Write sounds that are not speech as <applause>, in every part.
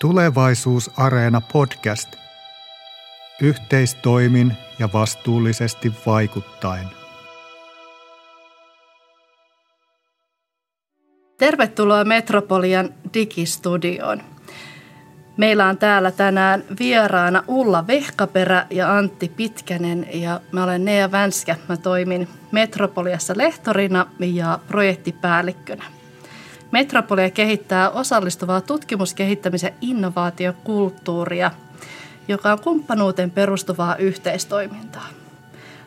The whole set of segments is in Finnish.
Tulevaisuusareena podcast. Yhteistoimin ja vastuullisesti vaikuttaen. Tervetuloa Metropolian digistudioon. Meillä on täällä tänään vieraana Ulla Vehkaperä ja Antti Pitkänen ja mä olen Nea Vänskä. Mä toimin Metropoliassa lehtorina ja projektipäällikkönä. Metropolia kehittää osallistuvaa tutkimuskehittämisen innovaatiokulttuuria, joka on kumppanuuteen perustuvaa yhteistoimintaa.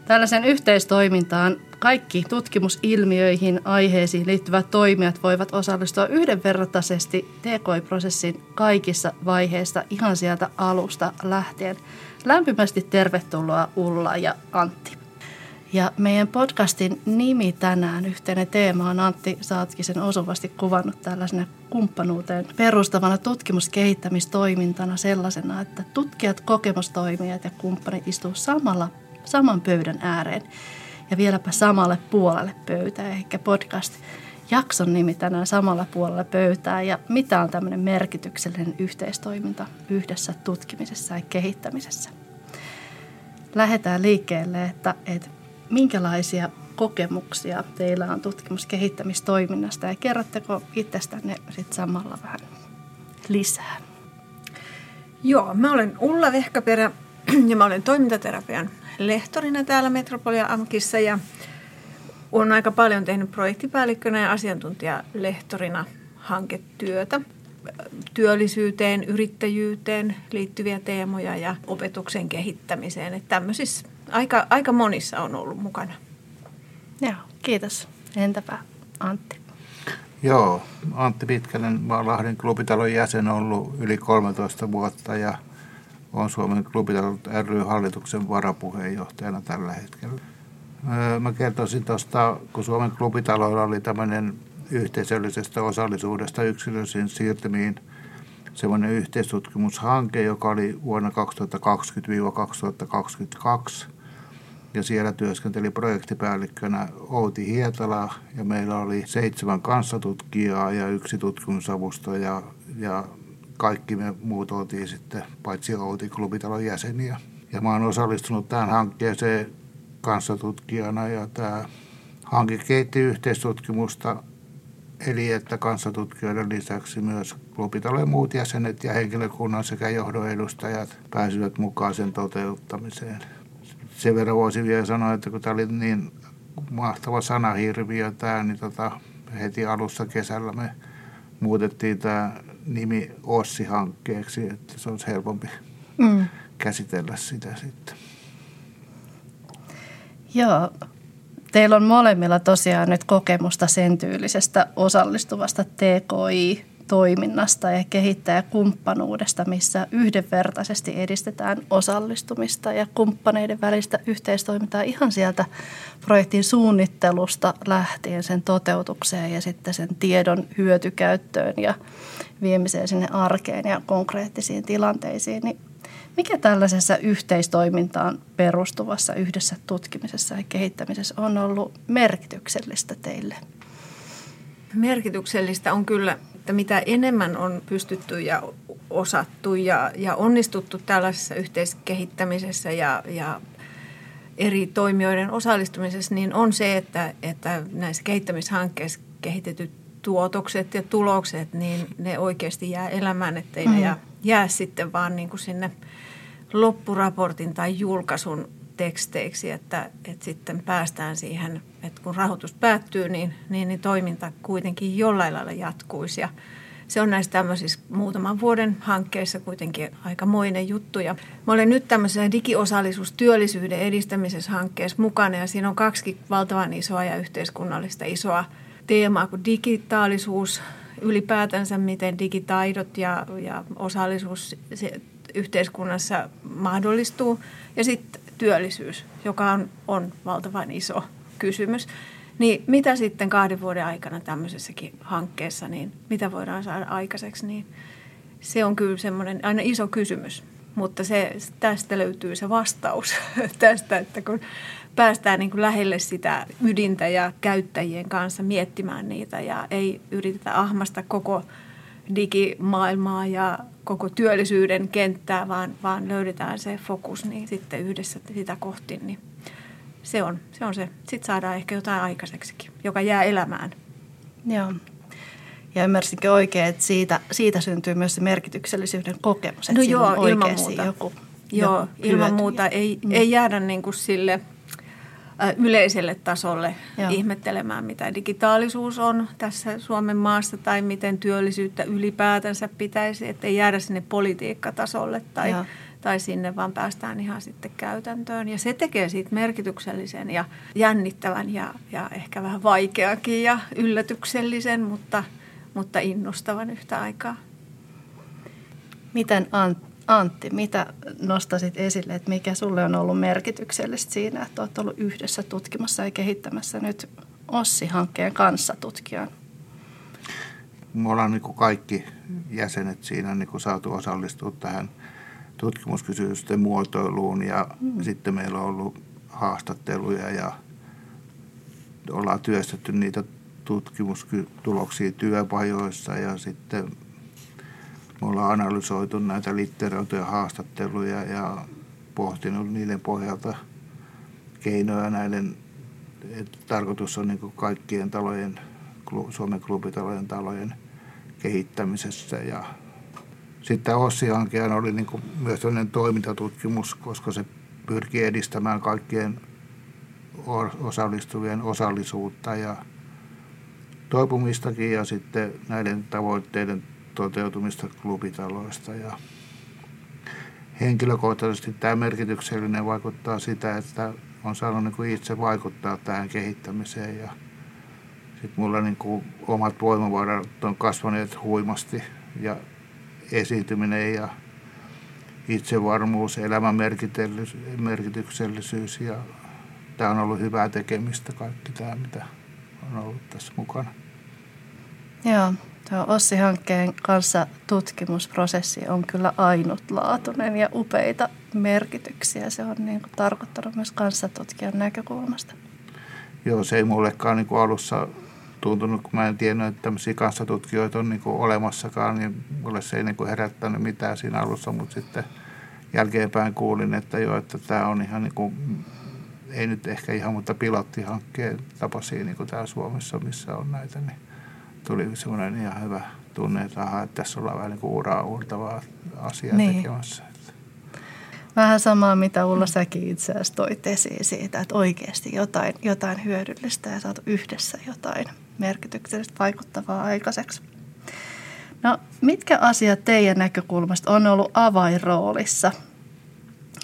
Tällaisen yhteistoimintaan kaikki tutkimusilmiöihin, aiheisiin liittyvät toimijat voivat osallistua yhdenvertaisesti TKI-prosessin kaikissa vaiheissa ihan sieltä alusta lähtien. Lämpimästi tervetuloa Ulla ja Antti. Ja meidän podcastin nimi tänään, yhteinen teema on Antti, saatkin sen osuvasti kuvannut tällaisena kumppanuuteen perustavana tutkimuskehittämistoimintana sellaisena, että tutkijat, kokemustoimijat ja kumppanit istuu samalla, saman pöydän ääreen ja vieläpä samalle puolelle pöytää. Ehkä podcast jakson nimi tänään samalla puolella pöytää ja mitä on tämmöinen merkityksellinen yhteistoiminta yhdessä tutkimisessa ja kehittämisessä. Lähdetään liikkeelle, että, että minkälaisia kokemuksia teillä on tutkimuskehittämistoiminnasta ja kerrotteko itsestänne sitten samalla vähän lisää? Joo, mä olen Ulla Vehkaperä <clears throat> ja mä olen toimintaterapian lehtorina täällä Metropolia Amkissa ja olen aika paljon tehnyt projektipäällikkönä ja asiantuntijalehtorina hanketyötä työllisyyteen, yrittäjyyteen liittyviä teemoja ja opetuksen kehittämiseen. Että tämmöisissä aika, aika monissa on ollut mukana. Joo, kiitos. Entäpä Antti? Joo, Antti Pitkänen, Lahden klubitalon jäsen ollut yli 13 vuotta ja olen Suomen klubitalon ry-hallituksen varapuheenjohtajana tällä hetkellä. Mä kertoisin tuosta, kun Suomen klubitaloilla oli tämmöinen yhteisöllisestä osallisuudesta yksilöllisiin siirtymiin semmoinen yhteistutkimushanke, joka oli vuonna 2020-2022 ja siellä työskenteli projektipäällikkönä Outi Hietala. Ja meillä oli seitsemän kanssatutkijaa ja yksi tutkimusavustaja. Ja kaikki me muut oltiin sitten paitsi Outi klubitalon jäseniä. Ja mä oon osallistunut tähän hankkeeseen kanssatutkijana. Ja tämä hanke keitti yhteistutkimusta eli että kanssatutkijoiden lisäksi myös klubitalojen muut jäsenet ja henkilökunnan sekä johdon edustajat pääsivät mukaan sen toteuttamiseen sen verran voisin vielä sanoa, että kun tämä oli niin mahtava sanahirviö tämä, niin tota, heti alussa kesällä me muutettiin tämä nimi Ossi-hankkeeksi, että se olisi helpompi mm. käsitellä sitä sitten. Joo, teillä on molemmilla tosiaan nyt kokemusta sen tyylisestä osallistuvasta TKI toiminnasta ja kehittäjäkumppanuudesta, missä yhdenvertaisesti edistetään osallistumista ja kumppaneiden välistä yhteistoimintaa ihan sieltä projektin suunnittelusta lähtien sen toteutukseen ja sitten sen tiedon hyötykäyttöön ja viemiseen sinne arkeen ja konkreettisiin tilanteisiin. Niin mikä tällaisessa yhteistoimintaan perustuvassa yhdessä tutkimisessa ja kehittämisessä on ollut merkityksellistä teille? Merkityksellistä on kyllä että mitä enemmän on pystytty ja osattu ja, ja onnistuttu tällaisessa yhteiskehittämisessä ja, ja eri toimijoiden osallistumisessa, niin on se, että, että näissä kehittämishankkeissa kehitetyt tuotokset ja tulokset, niin ne oikeasti jää elämään, ettei mm. ne jää, jää sitten vaan niin kuin sinne loppuraportin tai julkaisun teksteiksi, että, että sitten päästään siihen, että kun rahoitus päättyy, niin, niin, niin toiminta kuitenkin jollain lailla jatkuisi. Ja se on näissä tämmöisissä muutaman vuoden hankkeissa kuitenkin aikamoinen juttu. Ja mä olen nyt tämmöisessä digiosallisuus työllisyyden edistämisessä hankkeessa mukana ja siinä on kaksi valtavan isoa ja yhteiskunnallista isoa teemaa kuin digitaalisuus, ylipäätänsä miten digitaidot ja, ja osallisuus yhteiskunnassa mahdollistuu. Ja sitten työllisyys, joka on, on valtavan iso kysymys. Niin mitä sitten kahden vuoden aikana tämmöisessäkin hankkeessa, niin mitä voidaan saada aikaiseksi, niin se on kyllä semmoinen aina iso kysymys. Mutta se, tästä löytyy se vastaus <laughs> tästä, että kun päästään niin kuin lähelle sitä ydintä ja käyttäjien kanssa miettimään niitä ja ei yritetä ahmasta koko digimaailmaa ja koko työllisyyden kenttää, vaan, vaan löydetään se fokus niin sitten yhdessä sitä kohti, niin se on se. On se. Sitten saadaan ehkä jotain aikaiseksikin, joka jää elämään. Joo. Ja ymmärsinkö oikein, että siitä, siitä syntyy myös se merkityksellisyyden kokemus, että no joo, ilman muuta. joku Joo, joku ilman muuta. Ei, mm. ei jäädä niin kuin sille yleiselle tasolle Joo. ihmettelemään, mitä digitaalisuus on tässä Suomen maassa tai miten työllisyyttä ylipäätänsä pitäisi, että ei jäädä sinne politiikkatasolle tai, tai sinne, vaan päästään ihan sitten käytäntöön. Ja se tekee siitä merkityksellisen ja jännittävän ja, ja ehkä vähän vaikeakin ja yllätyksellisen, mutta, mutta innostavan yhtä aikaa. Miten Antti, mitä nostasit esille, että mikä sulle on ollut merkityksellistä siinä, että olet ollut yhdessä tutkimassa ja kehittämässä nyt OSSI-hankkeen kanssa tutkijan? Me ollaan niin kuin kaikki jäsenet siinä niin kuin saatu osallistua tähän tutkimuskysymysten muotoiluun ja mm. sitten meillä on ollut haastatteluja ja ollaan työstetty niitä tutkimustuloksia työpajoissa ja sitten me ollaan analysoitu näitä litteroituja haastatteluja ja pohtinut niiden pohjalta keinoja näiden, että tarkoitus on niin kaikkien talojen, Suomen klubitalojen talojen kehittämisessä. Ja sitten Ossi-hanke oli niin myös sellainen toimintatutkimus, koska se pyrkii edistämään kaikkien osallistuvien osallisuutta ja toipumistakin ja sitten näiden tavoitteiden toteutumista klubitaloista. Ja henkilökohtaisesti tämä merkityksellinen vaikuttaa sitä, että on saanut niin kuin itse vaikuttaa tähän kehittämiseen ja sitten mulla niin kuin omat voimavarat on kasvaneet huimasti ja esiintyminen ja itsevarmuus, elämän merkityksellisyys ja tämä on ollut hyvää tekemistä kaikki tämä, mitä on ollut tässä mukana. Joo, Tuo Ossi-hankkeen kanssa tutkimusprosessi on kyllä ainutlaatuinen ja upeita merkityksiä. Se on niin kuin tarkoittanut myös kanssatutkijan näkökulmasta. Joo, se ei mullekaan niin kuin alussa tuntunut, kun mä en tiennyt, että tämmöisiä kanssatutkijoita on niin kuin olemassakaan, niin mulle se ei niin kuin herättänyt mitään siinä alussa, mutta sitten jälkeenpäin kuulin, että joo, että tämä on ihan niin kuin, ei nyt ehkä ihan, mutta pilottihankkeen tapaisia niin kuin täällä Suomessa, missä on näitä, niin tuli semmoinen ihan hyvä tunne, että, aha, että tässä ollaan vähän niin kuin uraa uurtavaa asiaa niin. tekemässä. Vähän samaa, mitä Ulla säkin itse asiassa toit esiin siitä, että oikeasti jotain, jotain hyödyllistä ja saatu yhdessä jotain merkityksellistä vaikuttavaa aikaiseksi. No, mitkä asiat teidän näkökulmasta on ollut avainroolissa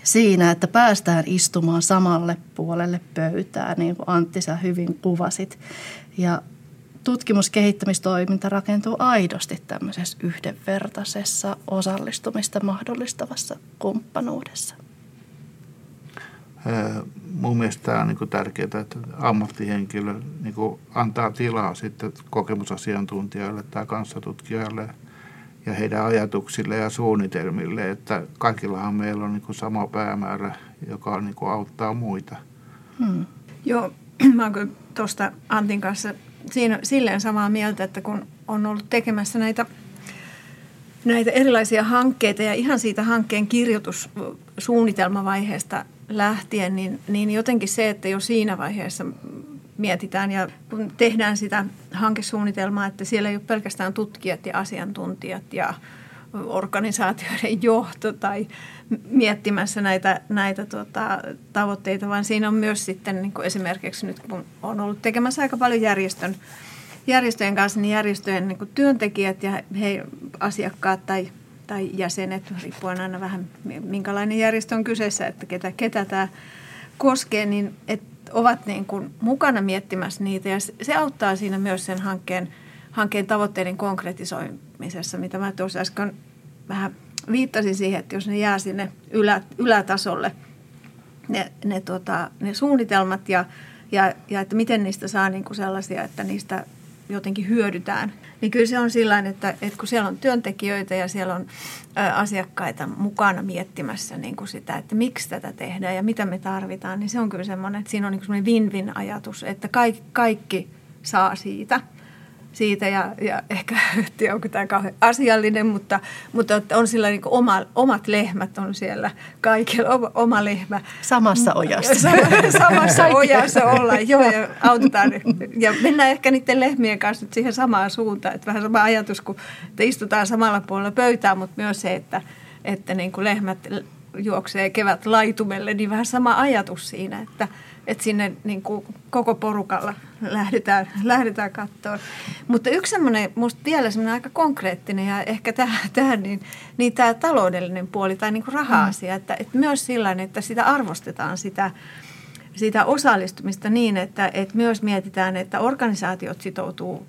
siinä, että päästään istumaan samalle puolelle pöytää, niin kuin Antti sä hyvin kuvasit, ja tutkimuskehittämistoiminta rakentuu aidosti tämmöisessä yhdenvertaisessa osallistumista mahdollistavassa kumppanuudessa? Mun mielestä tämä on niin tärkeää, että ammattihenkilö niin antaa tilaa sitten kokemusasiantuntijoille tai kanssatutkijoille ja heidän ajatuksille ja suunnitelmille, että kaikillahan meillä on niin sama päämäärä, joka niin auttaa muita. Hmm. Joo, <clears throat> mä oon tuosta Antin kanssa siinä silleen samaa mieltä, että kun on ollut tekemässä näitä, näitä erilaisia hankkeita ja ihan siitä hankkeen kirjoitussuunnitelmavaiheesta lähtien, niin, niin jotenkin se, että jo siinä vaiheessa mietitään ja kun tehdään sitä hankesuunnitelmaa, että siellä ei ole pelkästään tutkijat ja asiantuntijat ja organisaatioiden <laughs> johto tai miettimässä näitä, näitä tota, tavoitteita, vaan siinä on myös sitten niin kuin esimerkiksi nyt kun on ollut tekemässä aika paljon järjestön, järjestöjen kanssa, niin järjestöjen niin kuin työntekijät ja he asiakkaat tai, tai jäsenet, riippuen aina vähän minkälainen järjestö on kyseessä, että ketä, ketä tämä koskee, niin et ovat niin kuin mukana miettimässä niitä. Ja se auttaa siinä myös sen hankkeen, hankkeen tavoitteiden konkretisoimisessa, mitä mä tuossa äsken vähän viittasin siihen, että jos ne jää sinne ylä, ylätasolle, ne, ne, tota, ne suunnitelmat ja, ja, ja että miten niistä saa niin kuin sellaisia, että niistä jotenkin hyödytään. Niin kyllä se on sillä että, että kun siellä on työntekijöitä ja siellä on ä, asiakkaita mukana miettimässä niin kuin sitä, että miksi tätä tehdään ja mitä me tarvitaan, niin se on kyllä semmoinen, että siinä on niin semmoinen win-win-ajatus, että kaikki, kaikki saa siitä – siitä ja, ja ehkä <laughs> tiedä, onko tämä kauhean asiallinen, mutta, mutta on sillä niin oma, omat lehmät on siellä kaikilla, oma, oma lehmä. Samassa ojassa. <laughs> Samassa ojassa ollaan, joo, ja autetaan. Ja mennään ehkä niiden lehmien kanssa nyt siihen samaan suuntaan, että vähän sama ajatus, kun te istutaan samalla puolella pöytää, mutta myös se, että, että niin kuin lehmät juoksee kevät laitumelle, niin vähän sama ajatus siinä, että, että sinne niin kuin koko porukalla lähdetään, lähdetään katsoa. Mutta yksi semmoinen, musta vielä semmoinen aika konkreettinen ja ehkä tähän, tähän niin, niin tämä taloudellinen puoli tai niin kuin raha-asia, että, että myös sillä että sitä arvostetaan sitä, sitä osallistumista niin, että, että myös mietitään, että organisaatiot sitoutuu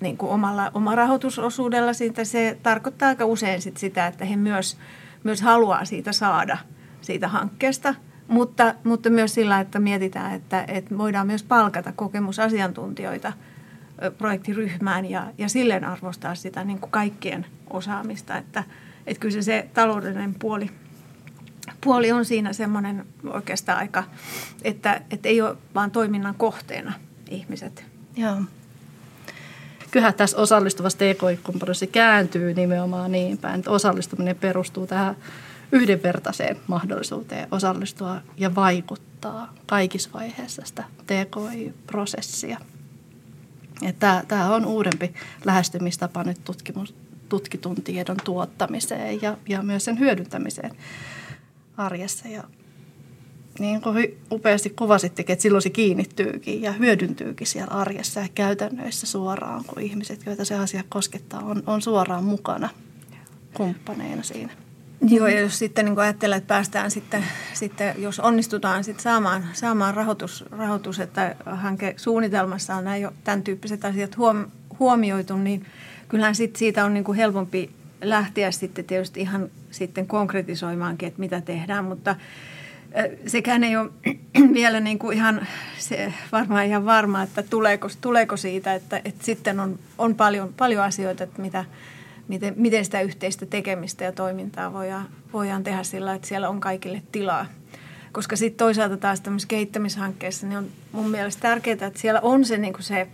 niin kuin omalla, oma rahoitusosuudella siitä. Se tarkoittaa aika usein sit sitä, että he myös, myös haluaa siitä saada siitä hankkeesta – mutta, mutta myös sillä, että mietitään, että, että voidaan myös palkata kokemusasiantuntijoita projektiryhmään ja, ja silleen arvostaa sitä niin kuin kaikkien osaamista. Että, että kyllä se, se taloudellinen puoli, puoli on siinä semmoinen oikeastaan aika, että, että ei ole vaan toiminnan kohteena ihmiset. Joo. Kyllähän tässä osallistuvassa tki kääntyy nimenomaan niin päin, että osallistuminen perustuu tähän yhdenvertaiseen mahdollisuuteen osallistua ja vaikuttaa kaikissa vaiheissa sitä TKI-prosessia. Tämä, on uudempi lähestymistapa nyt tutkimus, tutkitun tiedon tuottamiseen ja, ja myös sen hyödyntämiseen arjessa. Ja niin kuin upeasti kuvasittekin, että silloin se kiinnittyykin ja hyödyntyykin siellä arjessa ja käytännöissä suoraan, kun ihmiset, joita se asia koskettaa, on, on suoraan mukana kumppaneina siinä. Joo, ja jos sitten niin ajattelee, että päästään sitten, sitten jos onnistutaan sitten saamaan, saamaan rahoitus, rahoitus, että hankesuunnitelmassa on näin jo tämän tyyppiset asiat huom, huomioitu, niin kyllähän sit siitä on niin kuin helpompi lähteä sitten tietysti ihan sitten konkretisoimaankin, että mitä tehdään, mutta sekään ei ole <clears throat> vielä niin kuin ihan se varmaan ihan varma, että tuleeko, tuleeko siitä, että, että sitten on, on paljon, paljon asioita, että mitä, miten, miten sitä yhteistä tekemistä ja toimintaa voidaan, voidaan tehdä sillä, että siellä on kaikille tilaa. Koska sitten toisaalta taas tämmöisessä kehittämishankkeessa niin on mun mielestä tärkeää, että siellä on se, niin se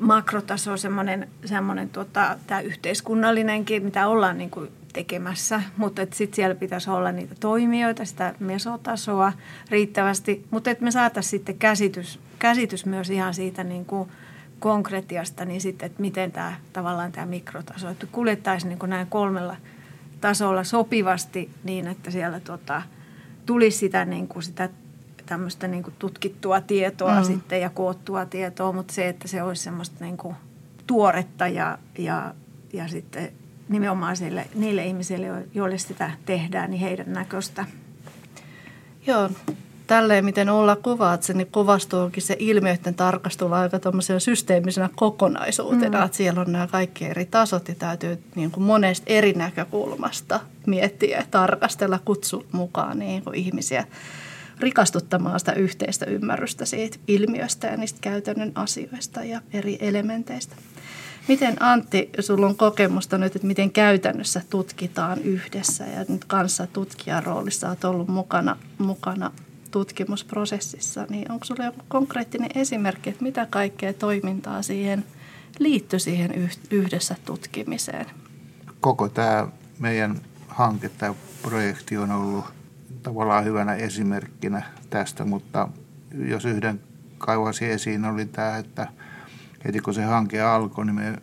makrotaso, semmoinen, semmoinen tota, tämä yhteiskunnallinenkin, mitä ollaan niin tekemässä, mutta sitten siellä pitäisi olla niitä toimijoita, sitä mesotasoa riittävästi, mutta että me saataisiin sitten käsitys, käsitys myös ihan siitä niin kuin – konkretiasta, niin sitten, että miten tämä tavallaan tämä mikrotaso, että kuljettaisiin niin näin kolmella tasolla sopivasti niin, että siellä tota, tulisi sitä, niin kuin sitä tämmöistä niin kuin tutkittua tietoa mm. sitten ja koottua tietoa, mutta se, että se olisi semmoista niin kuin tuoretta ja, ja, ja sitten nimenomaan sille, niille ihmisille, joille sitä tehdään, niin heidän näköistä. Joo, tälleen, miten olla kuvaat sen, niin kuvastuukin se ilmiöiden tarkastelu aika systeemisenä kokonaisuutena. Mm. Että siellä on nämä kaikki eri tasot ja täytyy niin kuin monesta eri näkökulmasta miettiä ja tarkastella, kutsua mukaan niin kuin ihmisiä rikastuttamaan sitä yhteistä ymmärrystä siitä ilmiöstä ja niistä käytännön asioista ja eri elementeistä. Miten Antti, sulla on kokemusta nyt, että miten käytännössä tutkitaan yhdessä ja nyt kanssa tutkijan roolissa olet ollut mukana, mukana tutkimusprosessissa, niin onko sinulla joku konkreettinen esimerkki, että mitä kaikkea toimintaa siihen liittyy siihen yhdessä tutkimiseen? Koko tämä meidän hanke, tämä projekti on ollut tavallaan hyvänä esimerkkinä tästä, mutta jos yhden kaivasi esiin, oli tämä, että heti kun se hanke alkoi, niin me,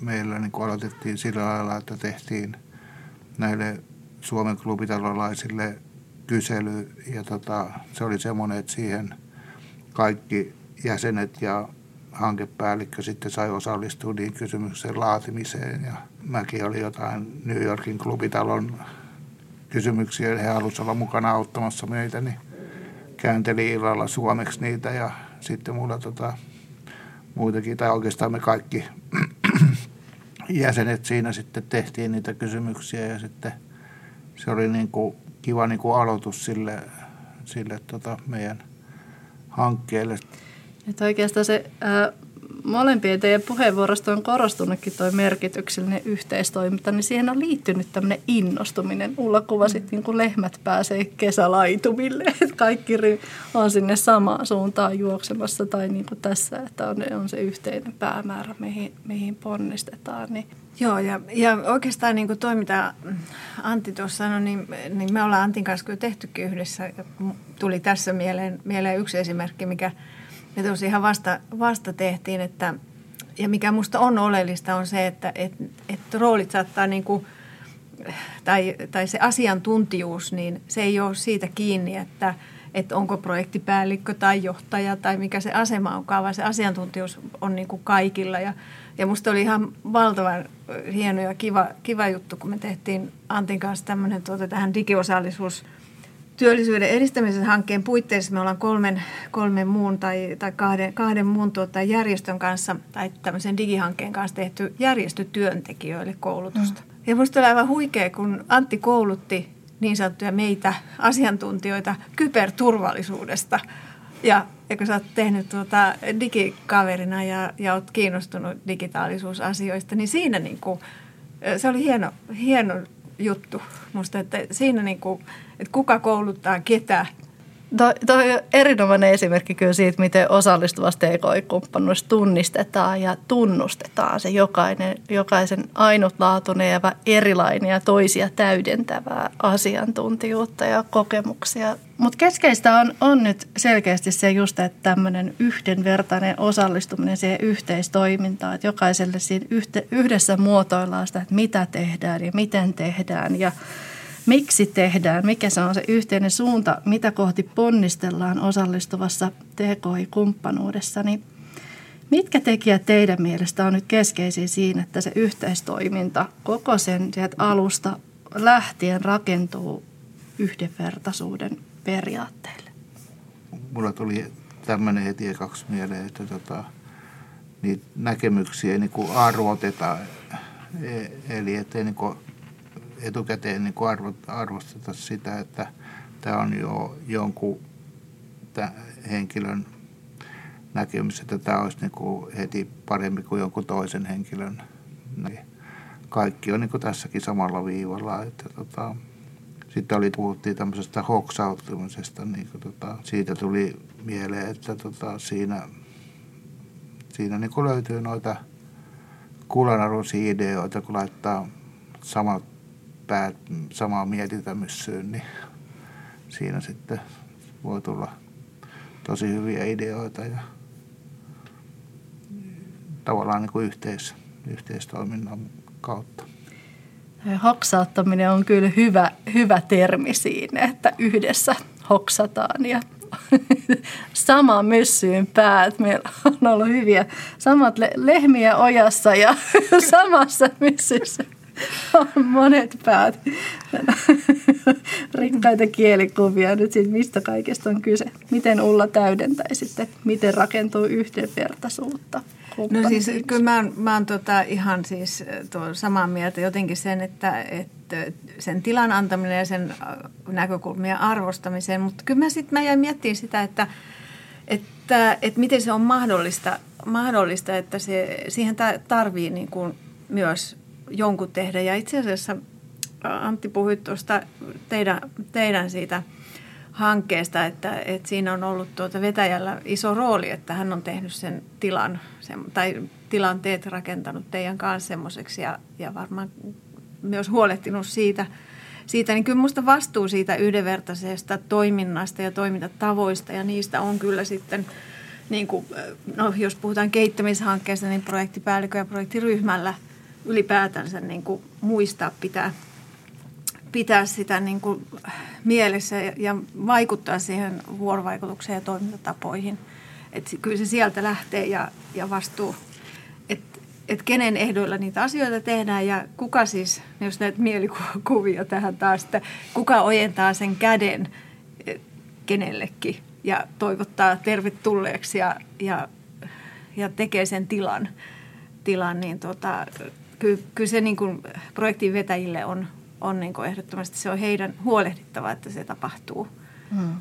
meillä niin aloitettiin sillä lailla, että tehtiin näille Suomen klubitalolaisille kysely ja tota, se oli semmoinen, että siihen kaikki jäsenet ja hankepäällikkö sitten sai osallistua niin kysymyksen laatimiseen. Ja mäkin oli jotain New Yorkin klubitalon kysymyksiä, he halusivat olla mukana auttamassa meitä, niin käänteli illalla suomeksi niitä ja sitten mulla tota, muitakin, tai oikeastaan me kaikki <clears throat> jäsenet siinä sitten tehtiin niitä kysymyksiä ja sitten se oli niin kuin kiva niin kuin aloitus sille, sille tota meidän hankkeelle. Että oikeastaan se ää, molempien teidän puheenvuorosta on korostunutkin tuo merkityksellinen yhteistoiminta, niin siihen on liittynyt tämmöinen innostuminen. Ulla kuvasit, mm. niin kuin lehmät pääsee kesälaitumille, <laughs> että kaikki on sinne samaan suuntaan juoksemassa tai niin kuin tässä, että on, on se yhteinen päämäärä, mihin, mihin ponnistetaan. Niin. Joo, ja, ja oikeastaan niin kuin toi, mitä Antti tuossa sanoi, niin, niin me ollaan Antin kanssa kyllä tehtykin yhdessä. Tuli tässä mieleen, mieleen yksi esimerkki, mikä – me tuossa ihan vasta, vasta tehtiin, että ja mikä minusta on oleellista on se, että et, et roolit saattaa niin kuin, tai, tai se asiantuntijuus, niin se ei ole siitä kiinni, että, että onko projektipäällikkö tai johtaja tai mikä se asema on, vaan se asiantuntijuus on niin kuin kaikilla. Ja, ja musta oli ihan valtavan hieno ja kiva, kiva juttu, kun me tehtiin Antin kanssa tämmöinen tuota, tähän digiosallisuus – työllisyyden edistämisen hankkeen puitteissa me ollaan kolmen, kolmen muun tai, tai kahden, kahden muun tuota, järjestön kanssa tai tämmöisen digihankkeen kanssa tehty järjestötyöntekijöille koulutusta. Mm. Ja minusta oli aivan huikea, kun Antti koulutti niin sanottuja meitä asiantuntijoita kyberturvallisuudesta. Ja, ja kun sä oot tehnyt tuota digikaverina ja, ja oot kiinnostunut digitaalisuusasioista, niin siinä niin kuin, se oli hieno, hieno juttu musta, että siinä niin kuin, että kuka kouluttaa ketä. Tuo, on erinomainen esimerkki kyllä siitä, miten osallistuvasta TKI-kumppanuudessa tunnistetaan ja tunnustetaan se jokainen, jokaisen ainutlaatuinen ja erilainen ja toisia täydentävää asiantuntijuutta ja kokemuksia. Mutta keskeistä on, on nyt selkeästi se just, että tämmöinen yhdenvertainen osallistuminen siihen yhteistoimintaan, että jokaiselle siinä yhdessä muotoillaan sitä, että mitä tehdään ja miten tehdään ja – miksi tehdään, mikä se on se yhteinen suunta, mitä kohti ponnistellaan osallistuvassa TKI-kumppanuudessa, niin mitkä tekijät teidän mielestä on nyt keskeisiä siinä, että se yhteistoiminta koko sen sieltä alusta lähtien rakentuu yhdenvertaisuuden periaatteille? Mulla tuli tämmöinen heti kaksi mieleen, että tota, niitä näkemyksiä niin arvoteta. E, eli ettei niin etukäteen niin arvosteta sitä, että tämä on jo jonkun henkilön näkemys, että tämä olisi niin kuin heti parempi kuin jonkun toisen henkilön. Niin kaikki on niin kuin tässäkin samalla viivalla. Että tota, sitten oli, puhuttiin tämmöisestä hoksautumisesta, niin kuin tota, siitä tuli mieleen, että tota, siinä, siinä niin kuin löytyy noita kulanaruisia ideoita, kun laittaa samat päät samaa mietintämyssyyn, niin siinä sitten voi tulla tosi hyviä ideoita ja tavallaan niin kuin yhteis, yhteistoiminnan kautta. Hoksauttaminen on kyllä hyvä, hyvä termi siinä, että yhdessä hoksataan ja <laughs> sama myssyyn päät. Meillä on ollut hyviä samat lehmiä ojassa ja <laughs> samassa myssyssä <laughs> monet päät. <laughs> Rikkaita kielikuvia nyt siitä, mistä kaikesta on kyse. Miten Ulla täydentäisitte, miten rakentuu yhdenvertaisuutta? No siis kyllä mä oon, mä oon tota ihan siis samaa mieltä jotenkin sen, että, että sen tilan antaminen ja sen näkökulmien arvostamiseen, mutta kyllä mä sitten mä jäin miettimään sitä, että, että, että miten se on mahdollista, mahdollista että se, siihen tarvii niin kuin myös jonkun tehdä. Ja itse asiassa Antti puhui tuosta teidän, teidän siitä hankkeesta, että, että siinä on ollut tuota vetäjällä iso rooli, että hän on tehnyt sen tilan sen, tai tilanteet rakentanut teidän kanssa semmoiseksi ja, ja varmaan myös huolehtinut siitä, siitä, niin kyllä minusta vastuu siitä yhdenvertaisesta toiminnasta ja toimintatavoista ja niistä on kyllä sitten, niin kuin, no, jos puhutaan kehittämishankkeesta, niin projektipäällikö ja projektiryhmällä – ylipäätänsä niin kuin muistaa pitää, pitää sitä niin kuin mielessä ja, vaikuttaa siihen vuorovaikutukseen ja toimintatapoihin. Et kyllä se sieltä lähtee ja, ja vastuu, että et kenen ehdoilla niitä asioita tehdään ja kuka siis, jos näitä mielikuvia tähän taas, että kuka ojentaa sen käden eh, kenellekin ja toivottaa tervetulleeksi ja, ja, ja tekee sen tilan, tilan niin tota, kyllä, kyllä se niin kuin projektin vetäjille on, on niin kuin ehdottomasti se on heidän huolehdittava, että se tapahtuu. Hmm.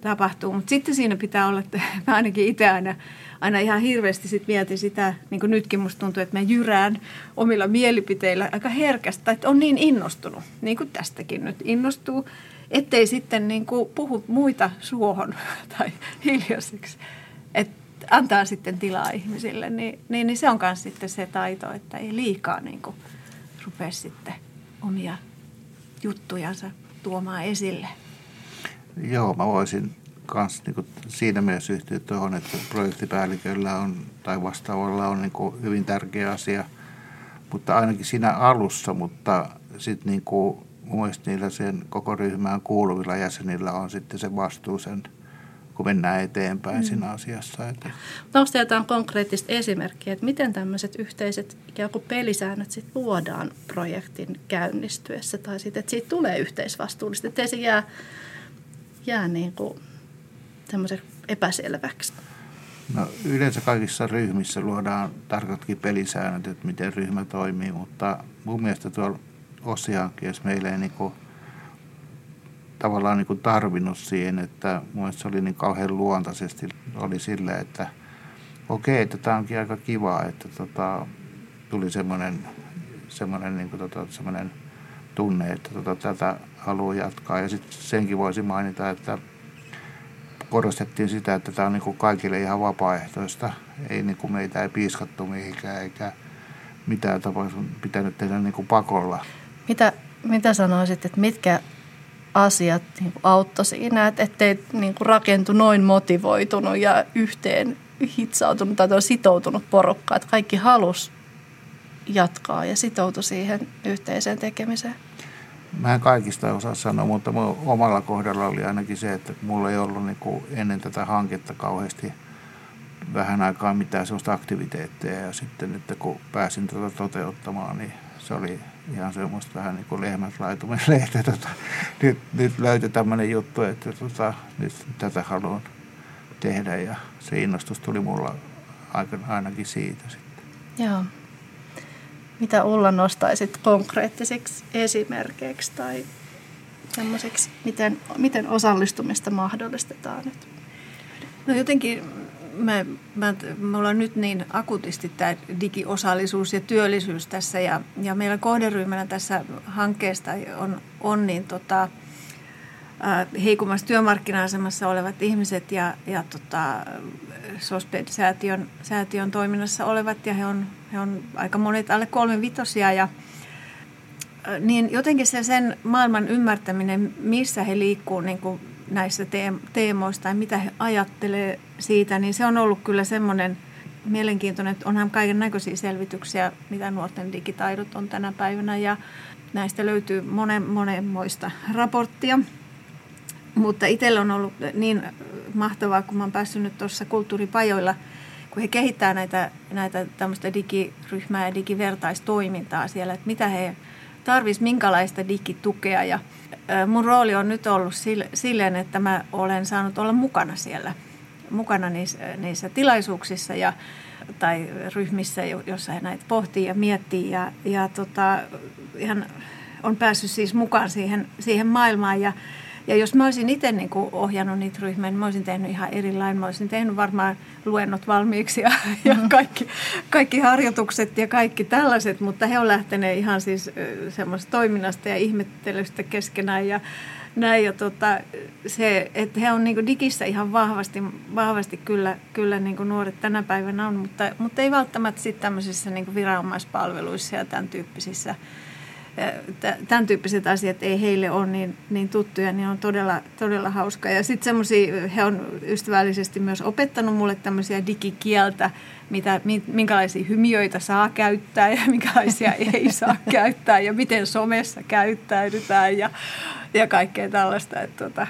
tapahtuu. Mutta sitten siinä pitää olla, että <laughs> mä ainakin itse aina, aina ihan hirveästi sit mietin sitä, niin kuin nytkin musta tuntuu, että mä jyrään omilla mielipiteillä aika herkästä, että on niin innostunut, niin kuin tästäkin nyt innostuu, ettei sitten niin kuin puhu muita suohon <laughs> tai hiljaiseksi. Että antaa sitten tilaa ihmisille, niin, niin, niin se on myös sitten se taito, että ei liikaa niin kuin rupea sitten omia juttujansa tuomaan esille. Joo, mä voisin myös niin siinä mielessä yhtyä tuohon, että projektipäälliköllä on tai vastaavalla on niin hyvin tärkeä asia, mutta ainakin siinä alussa, mutta sitten niin kuin, mun niillä sen koko ryhmään kuuluvilla jäsenillä on sitten se vastuu sen – kun mennään eteenpäin mm. siinä asiassa. Että. Onko jotain konkreettista esimerkkiä, että miten tämmöiset yhteiset ikään kuin pelisäännöt sit luodaan projektin käynnistyessä tai sit, että siitä tulee yhteisvastuullista, ettei se jää, jää niin kuin epäselväksi? No, yleensä kaikissa ryhmissä luodaan tarkatkin pelisäännöt, että miten ryhmä toimii, mutta mun mielestä tuolla Osiankin, meillä ei niin kuin tavallaan niin kuin tarvinnut siihen, että mun se oli niin kauhean luontaisesti oli silleen, että okei, että tämä onkin aika kiva, että tota, tuli semmoinen, semmoinen, niin kuin tota, semmoinen tunne, että tota, tätä haluaa jatkaa. Ja sitten senkin voisi mainita, että korostettiin sitä, että tämä on niin kuin kaikille ihan vapaaehtoista. Ei niin kuin meitä ei piiskattu mihinkään eikä mitään tapaa pitänyt tehdä niin kuin pakolla. Mitä, mitä sanoisit, että mitkä asiat niin auttoi siinä, että ettei niin rakentu noin motivoitunut ja yhteen hitsautunut tai sitoutunut porukka, että kaikki halus jatkaa ja sitoutui siihen yhteiseen tekemiseen. Mä en kaikista osaa sanoa, mutta omalla kohdalla oli ainakin se, että mulla ei ollut niin kuin ennen tätä hanketta kauheasti vähän aikaa mitään sellaista aktiviteetteja ja sitten nyt kun pääsin tätä toteuttamaan, niin se oli ihan semmoista vähän niin kuin lehmät laitumelle, <laughs> että tota, nyt, nyt löytyi tämmöinen juttu, että tota, nyt tätä haluan tehdä ja se innostus tuli mulla ainakin siitä sitten. Joo. Mitä Ulla nostaisit konkreettisiksi esimerkkeiksi tai semmoiseksi, miten, miten osallistumista mahdollistetaan nyt? No jotenkin me, me, me ollaan nyt niin akutisti tämä digiosallisuus ja työllisyys tässä ja, ja meillä kohderyhmänä tässä hankkeesta on, on niin tota, heikommassa työmarkkina-asemassa olevat ihmiset ja, ja tota, SOSPED-säätiön säätiön toiminnassa olevat ja he on, he on aika monet alle kolme vitosia ja niin jotenkin se sen maailman ymmärtäminen, missä he liikkuu niin kuin näissä teemoista ja mitä he ajattelee siitä, niin se on ollut kyllä semmoinen mielenkiintoinen, että onhan kaiken näköisiä selvityksiä, mitä nuorten digitaidot on tänä päivänä ja näistä löytyy monen, monenmoista raporttia. Mutta itsellä on ollut niin mahtavaa, kun oon päässyt nyt tuossa kulttuuripajoilla, kun he kehittää näitä, näitä tämmöistä digiryhmää ja digivertaistoimintaa siellä, että mitä he tarvitsisivat, minkälaista digitukea ja mun rooli on nyt ollut silleen, että mä olen saanut olla mukana siellä, mukana niissä, niissä tilaisuuksissa ja, tai ryhmissä, jossa he näitä pohtii ja miettii. Ja, ja tota, ihan on päässyt siis mukaan siihen, siihen maailmaan ja ja jos mä olisin itse niin kuin ohjannut niitä ryhmiä, niin mä olisin tehnyt ihan erilainen. Mä olisin tehnyt varmaan luennot valmiiksi ja, ja mm. kaikki, kaikki harjoitukset ja kaikki tällaiset, mutta he on lähteneet ihan siis semmoista toiminnasta ja ihmettelystä keskenään ja näin. Ja tota, se, että he on niin digissä ihan vahvasti, vahvasti kyllä, kyllä niin kuin nuoret tänä päivänä on, mutta, mutta ei välttämättä sitten tämmöisissä niin viranomaispalveluissa ja tämän tyyppisissä tämän tyyppiset asiat ei heille ole niin, niin tuttuja, niin on todella, todella hauska. Ja sitten semmoisia, he on ystävällisesti myös opettanut mulle tämmöisiä digikieltä, mitä, minkälaisia hymiöitä saa käyttää ja minkälaisia <laughs> ei saa käyttää ja miten somessa käyttäydytään ja, ja kaikkea tällaista. Että tota.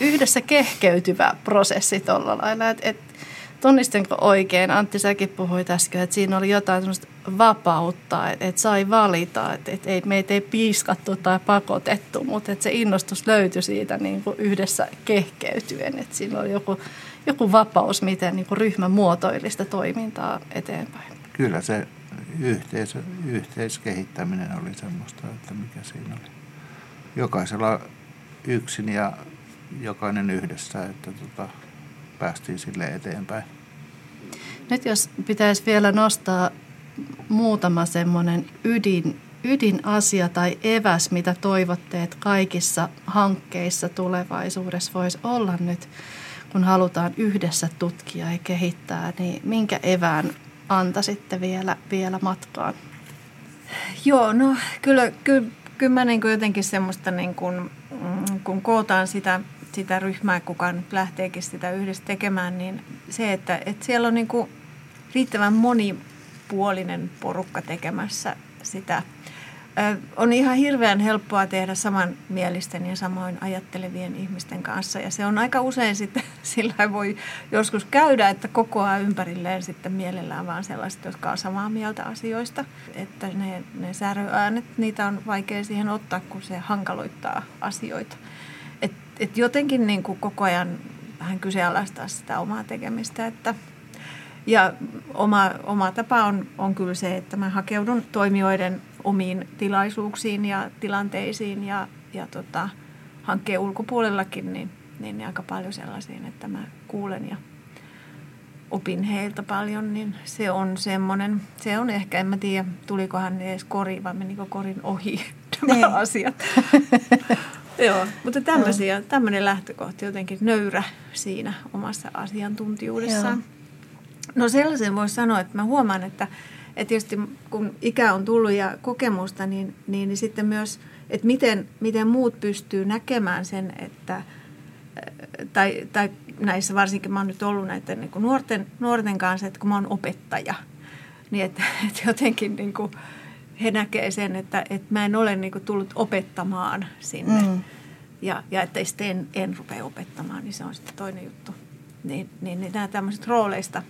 Yhdessä kehkeytyvä prosessi tuolla lailla, että et, tunnistinko oikein, Antti säkin puhuit äsken, että siinä oli jotain semmoista vapautta, että, että sai valita, että, että ei, meitä ei piiskattu tai pakotettu, mutta että se innostus löytyi siitä niin kuin yhdessä kehkeytyen, että siinä oli joku, joku vapaus, miten niin kuin ryhmä muotoilista toimintaa eteenpäin. Kyllä se yhteis, yhteiskehittäminen oli semmoista, että mikä siinä oli. Jokaisella yksin ja jokainen yhdessä, että tota, päästiin sille eteenpäin. Nyt jos pitäisi vielä nostaa muutama semmoinen ydin, ydinasia tai eväs, mitä toivotte, että kaikissa hankkeissa tulevaisuudessa voisi olla nyt, kun halutaan yhdessä tutkia ja kehittää, niin minkä evään antaisitte vielä, vielä matkaan? Joo, no kyllä, kyllä, kyllä mä niin kuin jotenkin semmoista, niin kuin, mm, kun kootaan sitä, sitä ryhmää, kuka nyt lähteekin sitä yhdessä tekemään, niin se, että, että siellä on niin kuin riittävän monipuolinen porukka tekemässä sitä – on ihan hirveän helppoa tehdä samanmielisten ja samoin ajattelevien ihmisten kanssa. Ja se on aika usein sitten, <laughs> sillä voi joskus käydä, että kokoaa ympärilleen sitten mielellään vaan sellaiset, jotka on samaa mieltä asioista. Että ne, ne säröäänet, niitä on vaikea siihen ottaa, kun se hankaloittaa asioita. Et, jotenkin niin kuin koko ajan vähän kyseenalaistaa sitä omaa tekemistä, että ja oma, oma tapa on, on kyllä se, että mä hakeudun toimijoiden omiin tilaisuuksiin ja tilanteisiin ja, ja tota, hankkeen ulkopuolellakin, niin, niin aika paljon sellaisiin, että mä kuulen ja opin heiltä paljon, niin se on semmoinen, se on ehkä, en mä tiedä, tulikohan ne edes koriin vai menikö korin ohi <laughs> nämä. Niin. asiat. <laughs> Joo, mutta tämmöisiä, tämmöinen lähtökohta jotenkin nöyrä siinä omassa asiantuntijuudessaan. Joo. No sellaisen voisi sanoa, että mä huomaan, että, että tietysti kun ikä on tullut ja kokemusta, niin, niin, niin sitten myös, että miten, miten muut pystyy näkemään sen, että tai, tai näissä varsinkin mä oon nyt ollut näiden niin nuorten, nuorten kanssa, että kun mä oon opettaja, niin että, että jotenkin niin kuin he näkee sen, että, että mä en ole niin kuin tullut opettamaan sinne. Mm. Ja, ja että sitten en, en rupea opettamaan, niin se on sitten toinen juttu. Niin, niin, niin nämä tämmöiset rooleista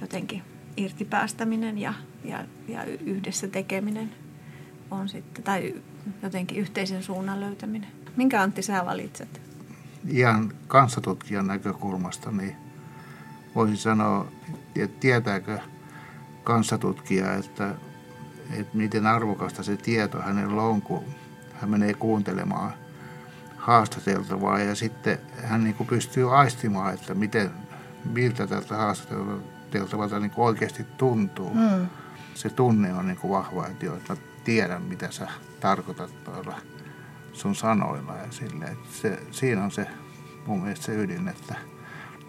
jotenkin irtipäästäminen ja, ja, ja yhdessä tekeminen on sitten, tai jotenkin yhteisen suunnan löytäminen. Minkä Antti sä valitset? Ihan kanssatutkijan näkökulmasta, niin voisin sanoa, että tietääkö kanssatutkija, että, että miten arvokasta se tieto hänellä on, kun hän menee kuuntelemaan haastateltavaa ja sitten hän niin pystyy aistimaan, että miten, miltä tältä haastateltavalta niin kuin oikeasti tuntuu. Mm. Se tunne on niin kuin vahva, että, jo, että mä tiedän, mitä sä tarkoitat tuolla sun sanoilla. Ja sille, se, siinä on se mun mielestä se ydin, että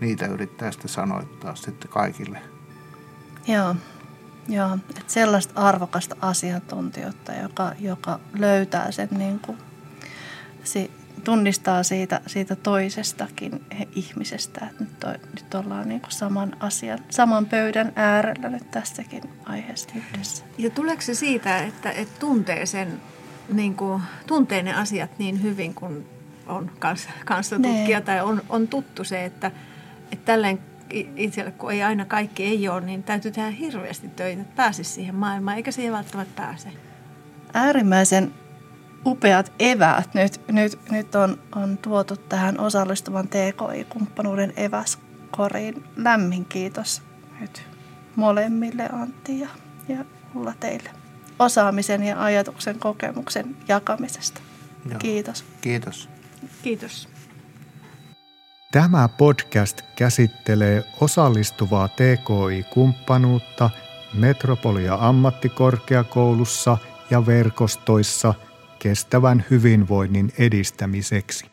niitä yrittää sitten sanoittaa sitten kaikille. Joo, Joo. Että sellaista arvokasta asiantuntijoita, joka, joka löytää sen niin kuin, si, tunnistaa siitä, siitä toisestakin ihmisestä, että nyt, to, nyt ollaan niin kuin saman asian, saman pöydän äärellä nyt tässäkin aiheessa yhdessä. Ja tuleeko se siitä, että, että tuntee sen, niin kuin, tuntee ne asiat niin hyvin, kun on kans, kanssatutkija nee. tai on, on tuttu se, että, että tälleen itselle, kun ei aina kaikki ei ole, niin täytyy tehdä hirveästi töitä, että pääsisi siihen maailmaan, eikä siihen välttämättä pääse. Äärimmäisen upeat eväät nyt, nyt, nyt on, on tuotu tähän osallistuvan TKI-kumppanuuden eväskoriin. Lämmin kiitos nyt molemmille Antti ja, ja Ulla teille osaamisen ja ajatuksen kokemuksen jakamisesta. Joo. Kiitos. Kiitos. Kiitos. Tämä podcast käsittelee osallistuvaa TKI-kumppanuutta Metropolia ammattikorkeakoulussa ja verkostoissa – kestävän hyvinvoinnin edistämiseksi.